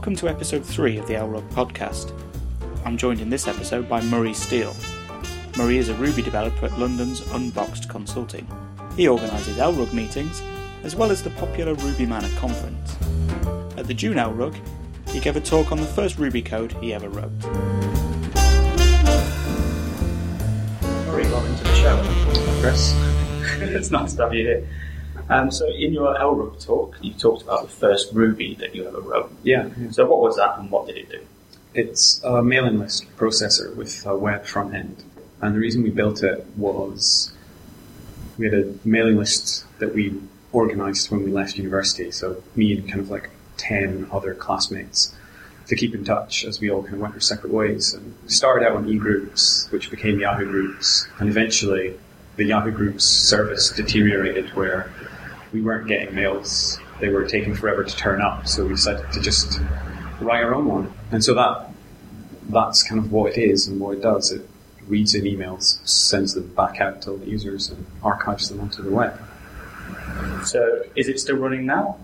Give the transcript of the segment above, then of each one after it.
Welcome to episode 3 of the LRUG podcast. I'm joined in this episode by Murray Steele. Murray is a Ruby developer at London's Unboxed Consulting. He organises LRUG meetings as well as the popular Ruby Manor conference. At the June LRUG, he gave a talk on the first Ruby code he ever wrote. Murray, welcome to the show. Chris. it's nice to have you here. Um, so, in your LRUG talk, you talked about the first Ruby that you ever wrote. Yeah, yeah. So, what was that and what did it do? It's a mailing list processor with a web front end. And the reason we built it was we had a mailing list that we organized when we left university. So, me and kind of like 10 other classmates to keep in touch as we all kind of went our separate ways. And we started out on e-groups, which became Yahoo groups. And eventually, the Yahoo groups service deteriorated where we weren't getting mails. They were taking forever to turn up, so we decided to just write our own one. And so that that's kind of what it is and what it does. It reads in emails, sends them back out to the users, and archives them onto the web. So, is it still running now?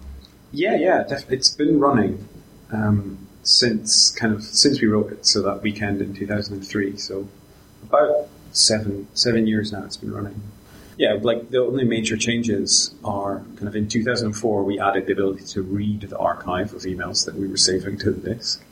Yeah, yeah, def- it's been running um, since kind of since we wrote it. So that weekend in 2003. So about seven seven years now it's been running. Yeah, like the only major changes are kind of in 2004 we added the ability to read the archive of emails that we were saving to the disk,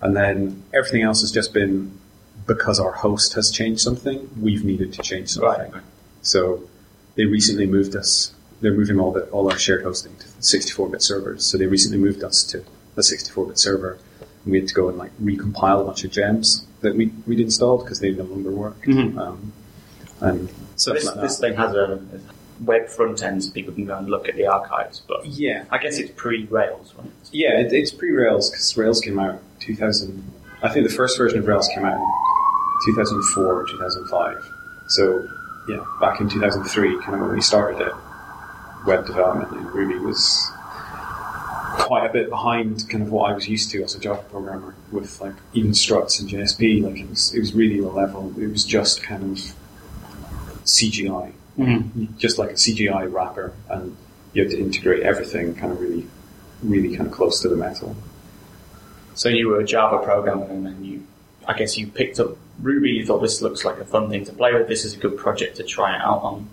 and then everything else has just been because our host has changed something. We've needed to change something. Right. So they recently moved us. They're moving all the, all our shared hosting to 64-bit servers. So they recently moved us to a 64-bit server. And we had to go and like recompile a bunch of gems that we we'd installed because they no longer worked. Mhm. Um, and So, this, like this thing has a, web front end so people can go and look at the archives, but yeah, I guess it's pre Rails, right? yeah, it, it's pre-Rails because Rails came out 2000. I think the first version of Rails came out in 2004 or 2005. So yeah, back in 2003, kind of when we started it, web development in Ruby was quite a bit behind kind of what I was used to as a Java programmer with like even struts and JSP. Like it was, it was really low level. It was just kind of CGI, Mm-hmm. just like a CGI wrapper, and you had to integrate everything kind of really, really kind of close to the metal. So you were a Java programmer and then you, I guess you picked up Ruby, you thought this looks like a fun thing to play with, this is a good project to try it out on.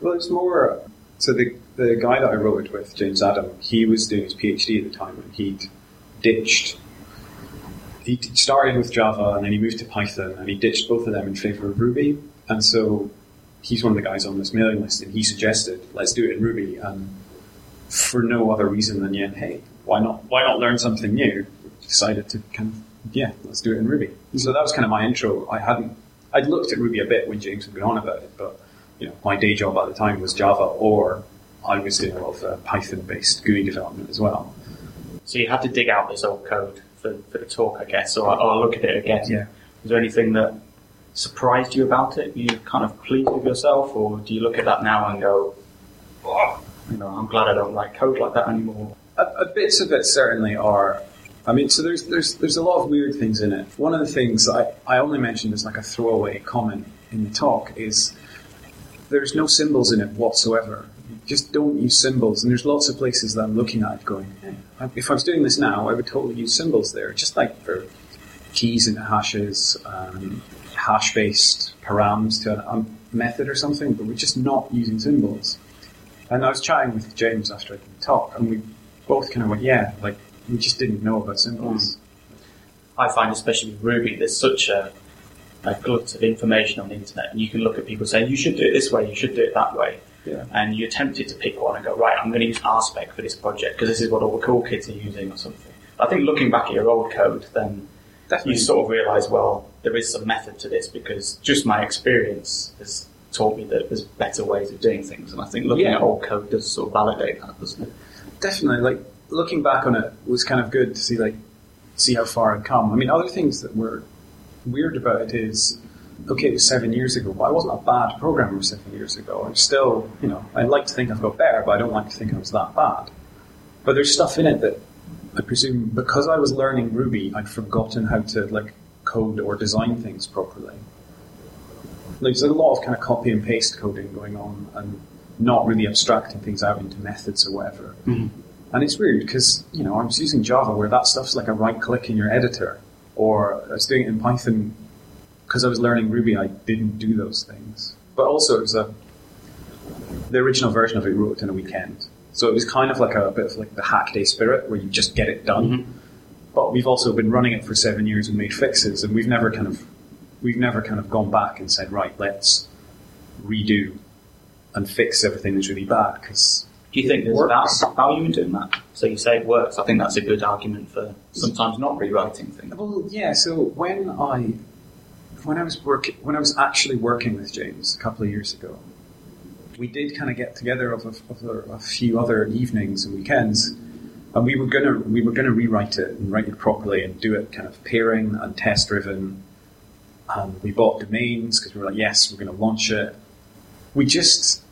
Well, it's more. So the the guy that I wrote it with, James Adam, he was doing his PhD at the time, and he'd ditched. He started with Java, and then he moved to Python, and he ditched both of them in favor of Ruby. And so he's one of the guys on this mailing list, and he suggested, "Let's do it in Ruby." And for no other reason than yet, hey, why not? Why not learn something new? Decided to kind of yeah, let's do it in Ruby. So that was kind of my intro. I hadn't. I'd looked at Ruby a bit when James had been on about it, but you know, my day job at the time was Java, or I was doing a lot of uh, Python-based GUI development as well. So you had to dig out this old code for, for the talk, I guess, or, or look at it again. Yeah. Is there anything that surprised you about it? Were You kind of pleased with yourself, or do you look at that now and go, oh, you know, I'm glad I don't write code like that anymore? A, a bits of it certainly are. I mean, so there's there's there's a lot of weird things in it. One of the things I, I only mentioned as like a throwaway comment in the talk is there's no symbols in it whatsoever. You just don't use symbols, and there's lots of places that I'm looking at going, if I was doing this now, I would totally use symbols there, just like for keys and hashes, um, hash-based params to a, a method or something, but we're just not using symbols. And I was chatting with James after I did the talk, and we both kind of went, yeah, like, we just didn't know about symbols. Hmm. I find, especially with Ruby, there's such a, a glut of information on the internet, and you can look at people saying, you should do it this way, you should do it that way. Yeah. And you're tempted to pick one and go, right, I'm going to use RSpec for this project because this is what all the cool kids are using or something. I think looking back at your old code, then Definitely. you sort of realise, well, there is some method to this because just my experience has taught me that there's better ways of doing things. And I think looking Yeah. at old code does sort of validate that, doesn't it? Definitely, like, looking back on it was kind of good to see, like, see how far I'd come. I mean, other things that were weird about it is, okay, it was seven years ago, but I wasn't a bad programmer seven years ago. I'm still, you know, I like to think I've got better, but I don't like to think I was that bad. But there's stuff in it that I presume because I was learning Ruby, I'd forgotten how to like code or design things properly. Like, there's a lot of kind of copy and paste coding going on, and not really abstracting things out into methods or whatever. Mm-hmm. And it's weird because, you know, I was using Java where that stuff's like a right click in your editor. Or I was doing it in Python because I was learning Ruby, I didn't do those things. But also it was a, the original version of it wrote in a weekend. So it was kind of like a bit of like the hack day spirit where you just get it done. Mm-hmm. But we've also been running it for seven years and made fixes and we've never kind of, we've never kind of gone back and said, right, let's redo and fix everything that's really bad because Do you think there's works. value in doing that? So you say it works. I think that's a good argument for sometimes not rewriting things. Well, yeah. So when I when I was working when I was actually working with James a couple of years ago, we did kind of get together of a, a, few other evenings and weekends, and we were gonna we were gonna rewrite it and write it properly and do it kind of pairing and test driven. And we bought domains because we were like, yes, we're to launch it. We just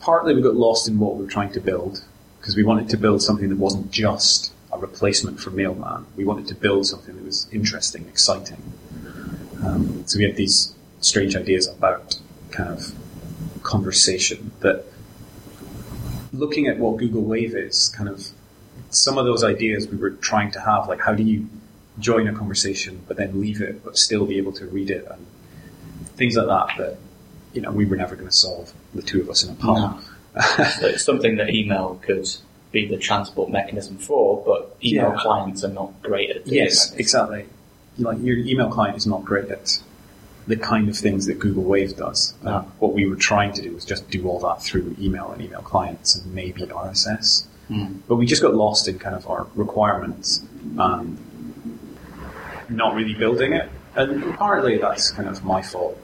partly we got lost in what we were trying to build because we wanted to build something that wasn't just a replacement for Mailman. We wanted to build something that was interesting, exciting. Um, so we had these strange ideas about kind of conversation that looking at what Google Wave is, kind of some of those ideas we were trying to have, like how do you join a conversation but then leave it but still be able to read it and things like that that you know we were never going to solve the two of us in a pub. No. So it's something that email could be the transport mechanism for, but email Yeah. clients are not great at Yes, that. exactly. Like your email client is not great at the kind of things that Google Wave does. Uh, what we were trying to do was just do all that through email and email clients and maybe RSS. Mm. But we just got lost in kind of our requirements and not really building it. And partly that's kind of my fault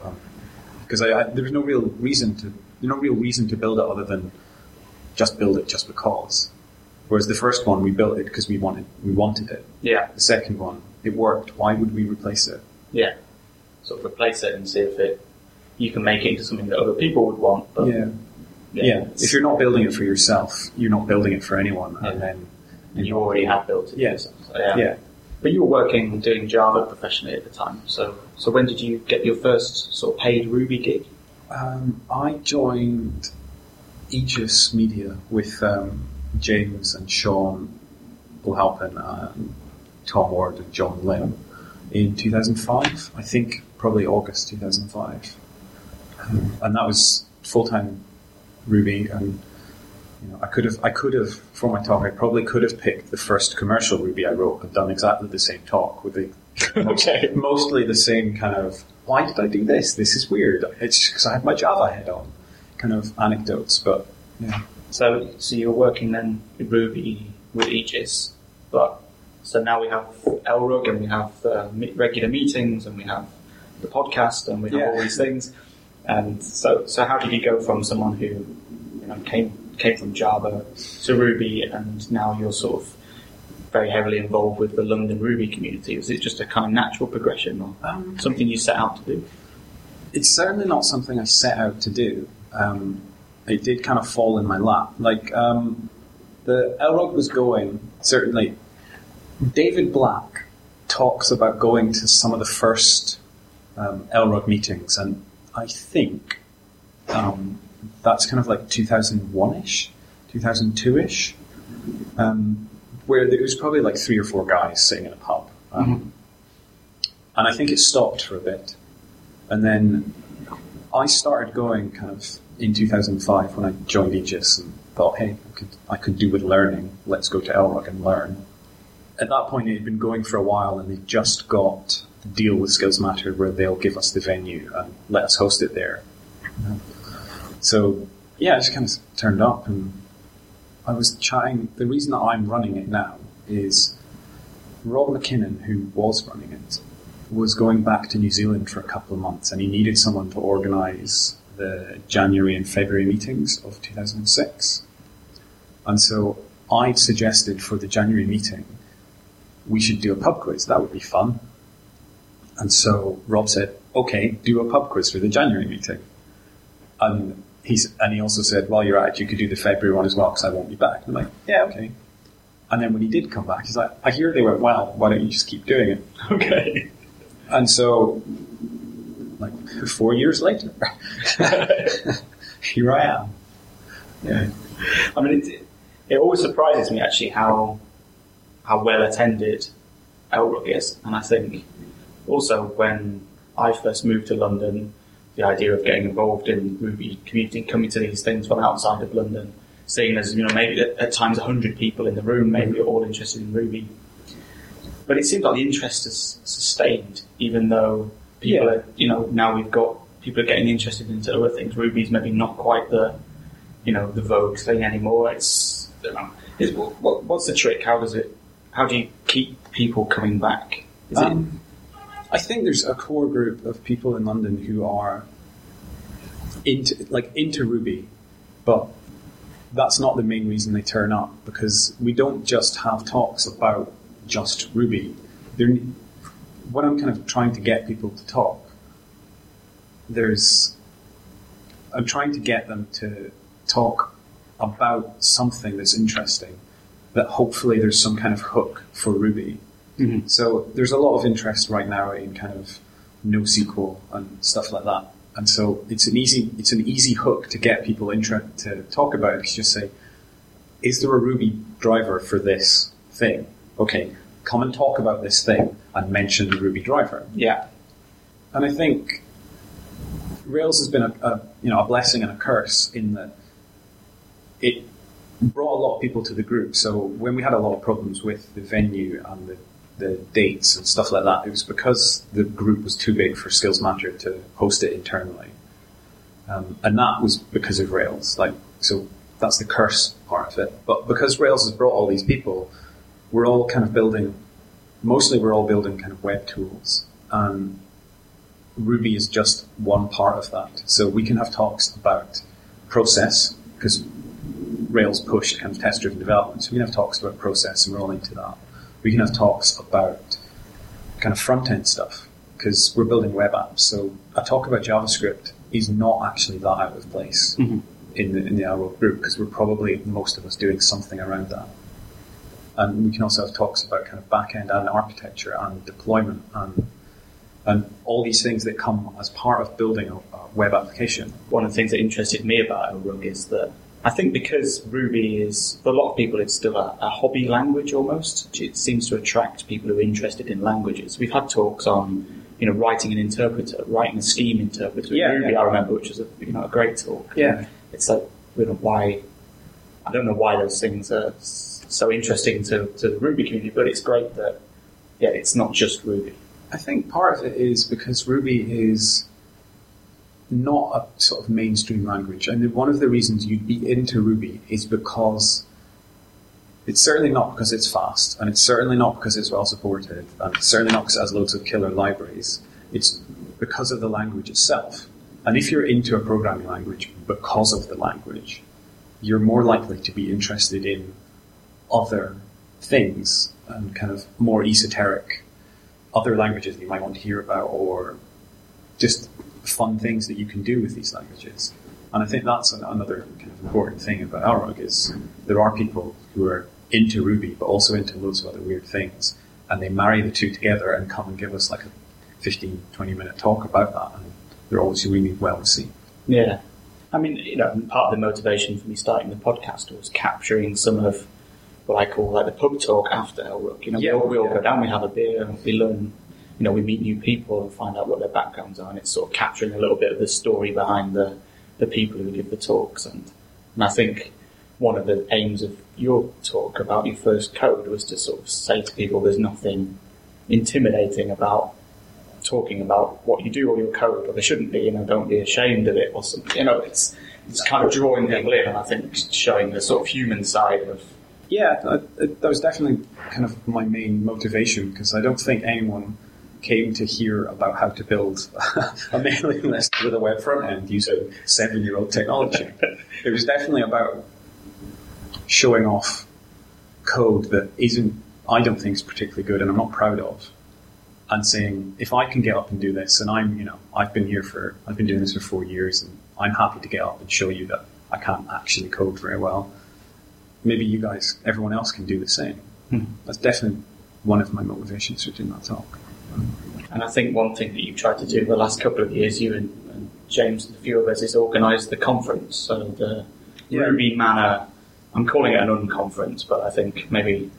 because I, I, there was no real reason to there's no real reason to build it other than just build it just because. Whereas the first one we built it because we wanted we wanted it. Yeah, The second one it worked. Why would we replace it? yeah. Sort of replace it and see if it you can make it into something that other people would want. But yeah. Yeah. If you're not building it for yourself, you're not building it for anyone, Yeah. and then and you already have built it. Yeah. yourself. So, yeah. yeah. But you were working doing Java professionally at the time. So so when did you get your first sort of paid Ruby gig? Um, I joined Aegis Media with um, James and Sean O'Halpin and Tom Ward and John Lim in 2005. I think probably August 2005, um, and that was full time Ruby. And you know, I could have, I could have for my talk, I probably could have picked the first commercial Ruby I wrote and done exactly the same talk with the Okay. mostly the same kind of why did I do this? This is weird. It's because I had my Java head on, kind of anecdotes. But yeah, So so you were working then with Ruby with Aegis, but so now we have LRUG and we have uh, regular meetings and we have the podcast and we have Yeah. all these things. And so so how did you go from someone who you know came came from Java to Ruby and now you're sort of very heavily involved with the London Ruby community? Was it just a kind of natural progression or um, something you set out to do? it's certainly not something I set out to do. Um, it did kind of fall in my lap. Like um, the LRUG was going certainly. David Black talks about going to some of the first um, LRUG meetings, and I think um, that's kind of like 2001ish, 2002ish, um, where there was probably like three or four guys sitting in a pub. Um, And I think it stopped for a bit. And then I started going kind of in 2005 when I joined Aegis and thought, hey, I could, I could do with learning. Let's go to LRUG and learn. At that point, it had been going for a while and they just got deal with Skills Matter where they'll give us the venue and let us host it there. So, yeah, I just kind of turned up and I was chatting. The reason that I'm running it now is Rob McKinnon, who was running it, was going back to New Zealand for a couple of months and he needed someone to organise the January and February meetings of 2006. And so I'd suggested for the January meeting, we should do a pub quiz. That would be fun. And so Rob said, okay, do a pub quiz for the January meeting. And he's, and he also said, while you're at it, you could do the February one as well because I won't be back. And I'm like, yeah, okay. And then when he did come back, he's like, I hear they went well. Why don't you just keep doing it? Okay. And so, like four years later, here I am. Yeah. I mean, it, it always surprises me actually how how well attended LRUG is, and I think also when I first moved to London, the idea of getting involved in Ruby community, coming to these things from outside of London, seeing as you know maybe at, times hundred people in the room, maybe all interested in Ruby, but it seems like the interest is sustained, even though people Yeah. are you know now we've got people are getting interested into other things. Ruby's maybe not quite the you know the vogue thing anymore. It's, it's what, what, what's the trick? How does it? How do you keep people coming back? Is Um, I think there's a core group of people in London who are into like into Ruby, but that's not the main reason they turn up because we don't just have talks about just Ruby. What I'm kind of trying to get people to talk, there's, I'm trying to get them to talk about something that's interesting, that hopefully there's some kind of hook for Ruby. Mhm. So there's a lot of interest right now in kind of NoSQL and stuff like that. And so it's an easy it's an easy hook to get people inter- to talk about it. Just say, is there a Ruby driver for this thing? Okay, come and talk about this thing and mention the Ruby driver. yeah, And I think Rails has been a, a you know a blessing and a curse in that it brought a lot of people to the group. So when we had a lot of problems with the venue and the, the dates and stuff like that, it was because the group was too big for Skills Matter to host it internally, um, and that was because of Rails. Like so, that's the curse part of it. But because Rails has brought all these people, we're all kind of building. Mostly, we're all building kind of web tools, and Ruby is just one part of that. So we can have talks about process because Rails push kind of test-driven development. So we can have talks about process, and we're all into that. We can have talks about kind of front-end stuff because we're building web apps. So a talk about JavaScript is not actually that out of place Mhm. in the in the Arrow group because we're probably most of us doing something around that. And we can also have talks about kind of back-end and architecture and deployment and and all these things that come as part of building a, a web application. one of the things that interested me about LRUG is that I think because Ruby is, for a lot of people, it's still a, a hobby language almost. It seems to attract people who are interested in languages. We've had talks on, you know, writing an interpreter, writing a scheme interpreter Yeah, Ruby. yeah. I remember, which was a you know a great talk. Yeah. It's like, you know, why? I don't know why those things are so interesting to, to the Ruby community, but it's great that yeah, it's not just Ruby. I think part of it is because Ruby is not a sort of mainstream language, and one of the reasons you'd be into Ruby is because it's certainly not because it's fast, and it's certainly not because it's well supported, and it's certainly not because it has loads of killer libraries. It's because of the language itself. And if you're into a programming language because of the language, you're more likely to be interested in other things and kind of more esoteric other languages that you might want to hear about or just fun things that you can do with these languages. And I think that's an, another kind of important thing about LRUG is there are people who are into Ruby but also into loads of other weird things and they marry the two together and come and give us like a 15, 20 minute talk about that and they're always really well received. Yeah. I mean, you know, part of the motivation for me starting the podcast was capturing some of what I call like the pub talk after LRUG. You know, Yeah, we all, we all yeah. go down, we have a beer, we learn, you know, we meet new people and find out what their backgrounds are, and it's sort of capturing a little bit of the story behind the, the people who give the talks. And, and I think one of the aims of your talk about your first code was to sort of say to people there's nothing intimidating about talking about what you do or your code, or there shouldn't be, you know, don't be ashamed of it or something. You know, it's it's kind of drawing people in, and I think showing the sort of human side of Yeah, that, that was definitely kind of my main motivation because I don't think anyone came to hear about how to build a mailing list with a web front end using seven year old technology. It was definitely about showing off code that isn't, I don't think is particularly good and I'm not proud of. And saying, if I can get up and do this, and I'm, you know, I've been here for, I've been doing this for four years and I'm happy to get up and show you that I can't actually code very well maybe you guys, everyone else can do the same. Hmm. That's definitely one of my motivations for doing that talk. And I think one thing that you've tried to do the last couple of years, you and, and James and a few of us, is organise the conference. So the Yeah. Ruby Manor I'm calling it an unconference, but I think maybe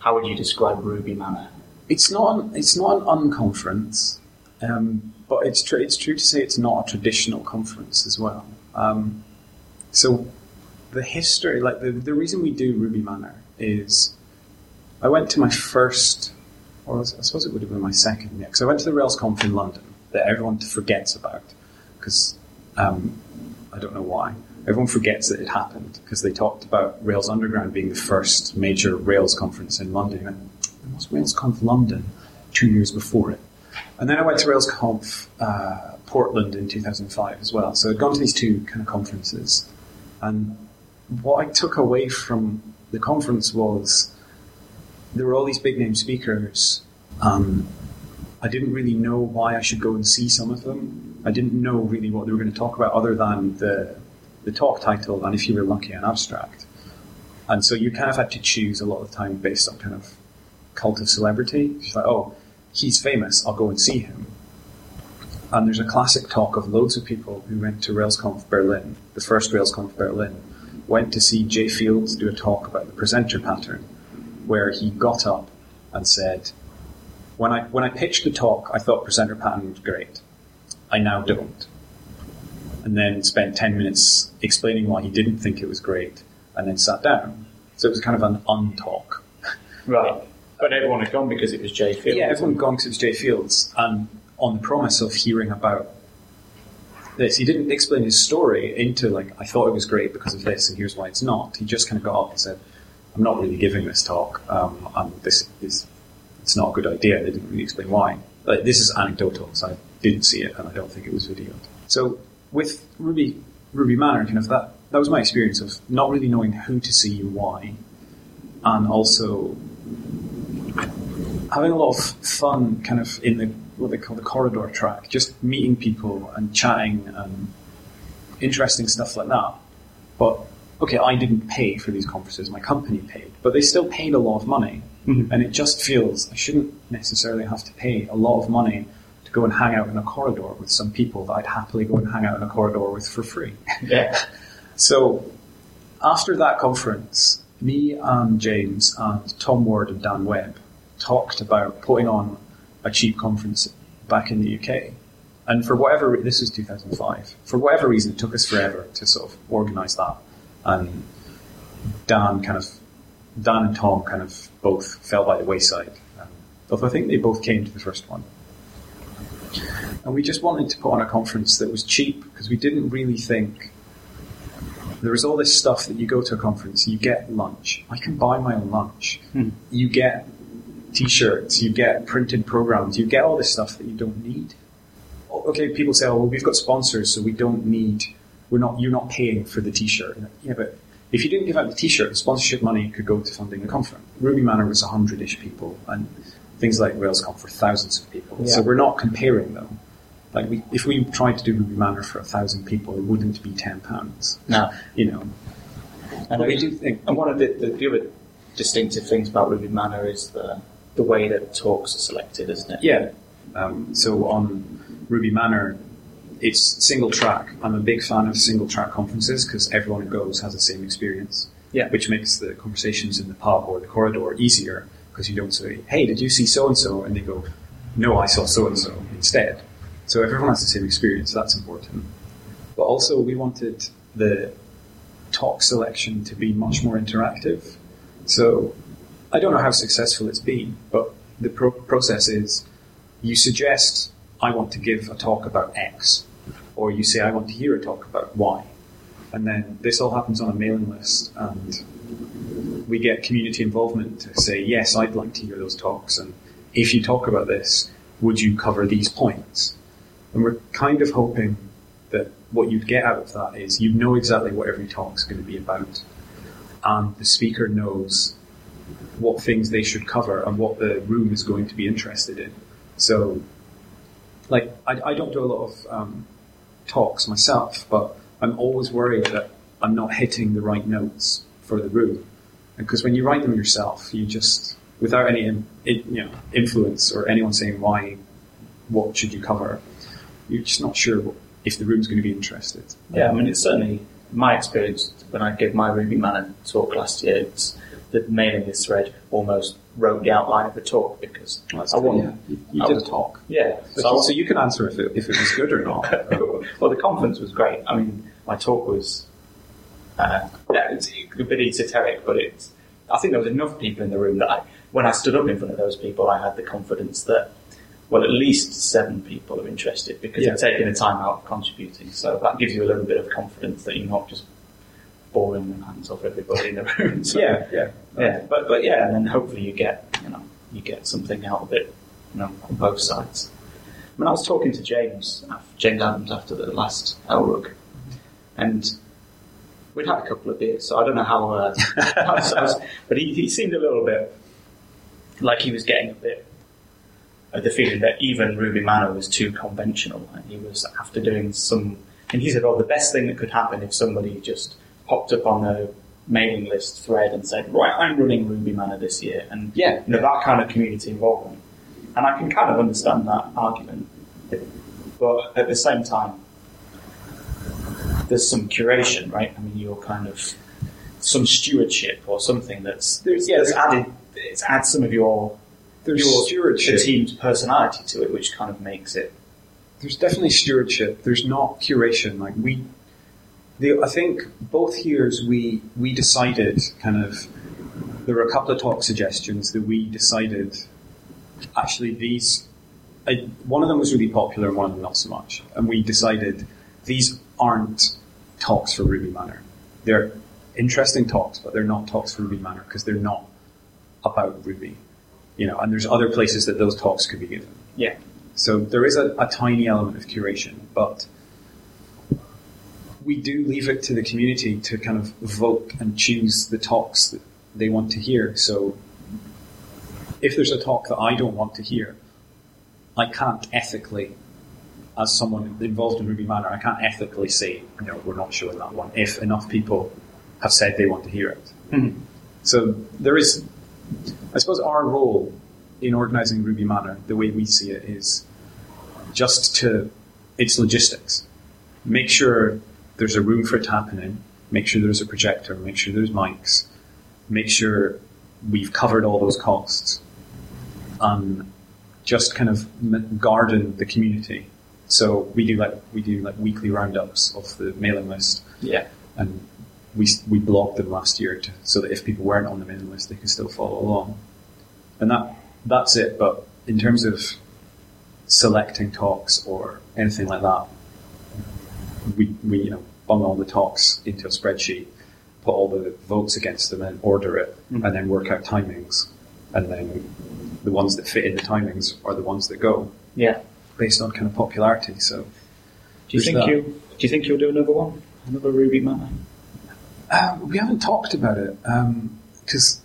how would you describe Ruby Manor? It's not. An, it's not an unconference, um, but it's true. It's true to say it's not a traditional conference as well. Um, so the history, like the, the reason we do Ruby Manor is, I went to my first, I suppose it would have been my second, yeah, because I went to the RailsConf in London that everyone forgets about, because um, I don't know why. Everyone forgets that it happened because they talked about Rails Underground being the first major Rails conference in London. And it was RailsConf London two years before it. And then I went to RailsConf uh, Portland in 2005 as well. So I'd gone to these two kind of conferences. And what I took away from the conference was there were all these big name speakers. Um, I didn't really know why I should go and see some of them. I didn't know really what they were going to talk about other than the the talk title and if you were lucky an abstract. And so you kind of had to choose a lot of the time based on kind of cult of celebrity. It's like, oh, he's famous, I'll go and see him. And there's a classic talk of loads of people who went to RailsConf Berlin, the first RailsConf Berlin, went to see Jay Fields do a talk about the presenter pattern, where he got up and said, when I, when I pitched the talk, I thought presenter pattern was great. I now don't. And then spent 10 minutes explaining why he didn't think it was great, and then sat down. So it was kind of an untalk. Right. But everyone had gone because it was Jay Fields. Yeah, everyone had gone because it was Jay Fields, and on the promise of hearing about this. He didn't explain his story into like I thought it was great because of this, and here's why it's not. He just kind of got up and said, "I'm not really giving this talk. Um, and this is it's not a good idea." They didn't really explain why. Like, this is anecdotal, so I didn't see it, and I don't think it was videoed. So with Ruby Ruby Manor, kind of that that was my experience of not really knowing who to see why, and also having a lot of fun, kind of in the what they call the corridor track, just meeting people and chatting and interesting stuff like that. But okay, I didn't pay for these conferences; my company paid, but they still paid a lot of money, Mhm. and it just feels I shouldn't necessarily have to pay a lot of money to go and hang out in a corridor with some people that I'd happily go and hang out in a corridor with for free. Yeah. So after that conference, me and James and Tom Ward and Dan Webb talked about putting on a cheap conference back in the UK. And for whatever this was 2005, for whatever reason, it took us forever to sort of organise that. And Dan kind of, Dan and Tom kind of both fell by the wayside. Um, although I think they both came to the first one. And we just wanted to put on a conference that was cheap because we didn't really think there was all this stuff that you go to a conference, you get lunch. I can buy my own lunch. Hmm. You get t-shirts, you get printed programs, you get all this stuff that you don't need. Okay, people say, "Oh, well, we've got sponsors, so we don't need. We're not. You're not paying for the t-shirt." Yeah, but if you didn't give out the t-shirt, the sponsorship money could go to funding the conference. Ruby Manor was hundred-ish people, and things like RailsConf for thousands of people. So we're not comparing them. Like, we, if we tried to do Ruby Manor for a thousand people, it wouldn't be ten pounds. No. You know, And we I- do think And one of the, the, the other distinctive things about Ruby Manor is the the way that talks are selected, isn't it? Yeah. Um, so on Ruby Manor, it's single track. I'm a big fan of single track conferences because everyone who goes has the same experience. Yeah. Which makes the conversations in the pub or the corridor easier because you don't say, "Hey, did you see so and so?" and they go, "No, I saw so and so" instead. So everyone has the same experience. That's important. But also, we wanted the talk selection to be much more interactive. So I don't know how successful it's been, but the pro- process is you suggest, I want to give a talk about X, or you say, I want to hear a talk about why. And then this all happens on a mailing list, and we get community involvement to say, yes, I'd like to hear those talks, and if you talk about this, would you cover these points? And we're kind of hoping that what you'd get out of that is you know exactly what every talk's going to be about, and the speaker knows what things they should cover and what the room is going to be interested in. So, like, I, I don't do a lot of um, talks myself, but I'm always worried that I'm not hitting the right notes for the room. Because when you write them yourself, you just, without any you know, influence or anyone saying why, what should you cover, you're just not sure what, if the room's going to be interested. Yeah, I mean, it's certainly my experience when I gave my Ruby Manor talk last year, it's the mailing list thread almost wrote the outline of the talk because That's I want, yeah. You, you I did a was- talk. yeah. So, So, so you can answer if it, if it was good or not. well, the conference was great. I mean, my talk was uh, yeah, it's a bit esoteric, but it's. I think there was enough people in the room that I, when I stood up in front of those people, I had the confidence that well, at least seven people are interested because Yeah. they're taking the time out of contributing. So that gives you a little bit of confidence that you're not just boring the hands off everybody in the room. So, yeah, yeah. yeah, but but yeah, and then hopefully you get you know you get something out of it, you know, on both sides. I mean, I was talking to James James Adams after the last LRUG, and we'd had a couple of beers, so I don't know how. Uh, how I was- but he, he seemed a little bit like he was getting a bit of the feeling that even Ruby Manor was too conventional, and he was after doing some. And he said, "Oh, the best thing that could happen if somebody just popped up on a mailing list thread and said, right, I'm running Ruby Manor this year,' and Yeah. you know that kind of community involvement." And I can kind of understand that argument, but at the same time, there's some curation, right? I mean, you're kind of some stewardship or something that's There's- yeah, there's- added it's add some of your There's your stewardship. team's personality to it, which kind of makes it. There's definitely stewardship. There's not curation. Like we, the, I think both years we we decided kind of. There were a couple of talk suggestions that we decided. Actually, these, I, one of them was really popular, and one of them not so much. And we decided these aren't talks for Ruby Manor. They're interesting talks, but they're not talks for Ruby Manor because they're not about Ruby. You know, and there's other places that those talks could be given. Yeah, So there is a, a tiny element of curation, but we do leave it to the community to kind of vote and choose the talks that they want to hear. So if there's a talk that I don't want to hear, I can't ethically, as someone involved in Ruby Manor, I can't ethically say, you know, we're not showing that one if enough people have said they want to hear it. Mhm. So there is, I suppose, our role in organising Ruby Manor, the way we see it, is just to, it's logistics. Make sure there's a room for it to happen in, make sure there's a projector, make sure there's mics, make sure we've covered all those costs, and just kind of garden the community. So we do like we do like weekly roundups of the mailing list, yeah, and we we blogged them last year to, so that if people weren't on the mailing list, they could still follow along. And that that's it. But in terms of selecting talks or anything like that, we we you know bung all the talks into a spreadsheet, put all the votes against them, and order it, Mhm. and then work out timings, and then the ones that fit in the timings are the ones that go yeah. based on kind of popularity. So. Do you think that. you do you think you'll do another one, another Ruby Manor? Uh, we haven't talked about it because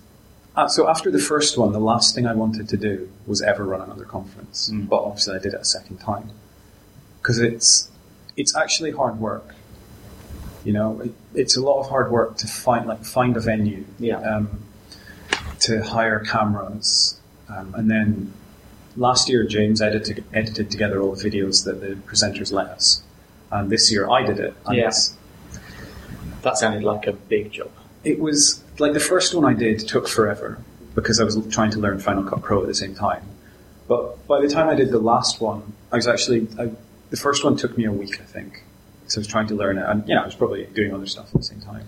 uh, so after the first one, the last thing I wanted to do was ever run another conference. Mm. But obviously, I did it a second time because it's it's actually hard work. You know, it, it's a lot of hard work to find like find a venue, Yeah. um, to hire cameras, um, and then last year James edited edited together all the videos that the presenters let us, and this year I did it. And Yeah. That sounded like a big job. it was like the first one I did took forever because I was trying to learn Final Cut Pro at the same time. But by the time I did the last one, I was actually I, the first one took me a week, I think, I was trying to learn it, and you know I was probably doing other stuff at the same time.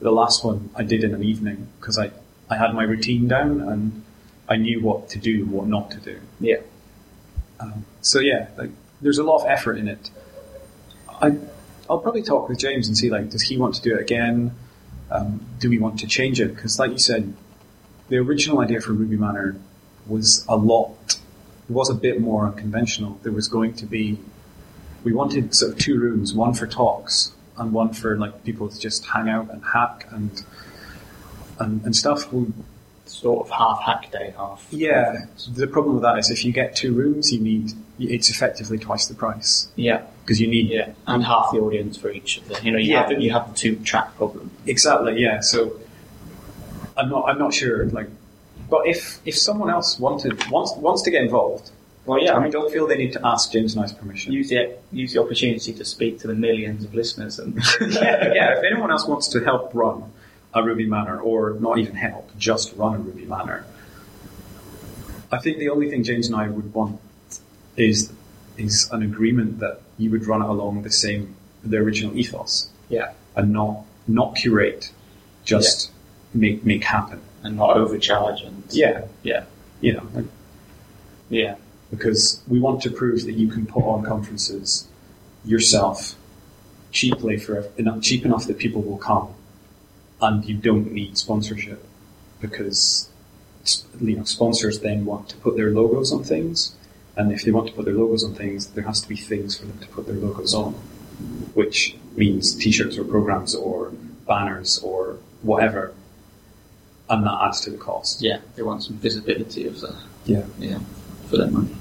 The last one I did in an evening because I I had my routine down and I knew what to do and what not to do. Yeah. Um, so yeah, like, there's a lot of effort in it. I, I'll probably talk with James and see like, does he want to do it again? Um, do we want to change it? Because like you said, the original idea for Ruby Manor was a lot, it was a bit more unconventional. There was going to be, we wanted sort of two rooms, one for talks and one for like people to just hang out and hack and and, and stuff. We, Sort of half hack day, half. yeah, the problem with that is if you get two rooms, you need it's effectively twice the price Yeah. because you need Yeah. And half the audience for each of the. You know, you Yeah. have the, you have the two track problem. exactly yeah. So I'm not I'm not sure like, but if if someone else wanted wants wants to get involved, Well, yeah, I I mean, don't feel they need to ask James and I's permission. use the use the opportunity to speak to the millions of listeners and yeah, yeah. If anyone else wants to help run a Ruby Manor, or not even help, just run a Ruby Manor, I think the only thing James and I would want is is an agreement that you would run it along the same the original ethos yeah, and not not curate, just make make happen. and not overcharge and Yeah, yeah, you know, like, yeah, because we want to prove that you can put on conferences yourself cheaply for enough, cheap enough that people will come, and you don't need sponsorship because you know sponsors then want to put their logos on things, and if they want to put their logos on things, there has to be things for them to put their logos on, which means T-shirts or programs or banners or whatever, and that adds to the cost. yeah. They want some visibility of the Yeah. yeah for their money.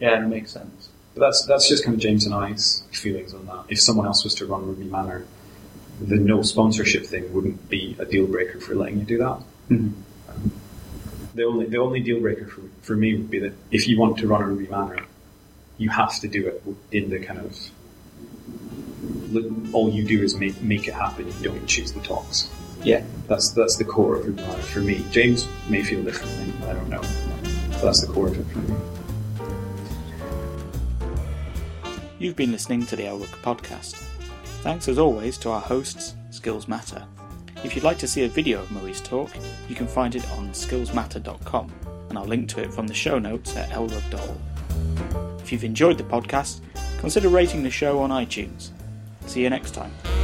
Yeah, it makes sense. But that's that's just kind of James and I's feelings on that. If someone else was to run Ruby Manor, the no sponsorship thing wouldn't be a deal breaker for letting you do that. Mhm. The only the only deal breaker for, for me would be that if you want to run a Ruby Manor, you have to do it in the kind of all you do is make make it happen. You don't choose the talks. Yeah, That's that's the core of Ruby Manor for me. James may feel differently. I don't know. But that's the core of it for me. You've been listening to the LRUG podcast. Thanks as always to our hosts, Skills Matter. If you'd like to see a video of Murray's talk, you can find it on skillsmatter.com, and I'll link to it from the show notes at lrug.org. If you've enjoyed the podcast, consider rating the show on iTunes. See you next time.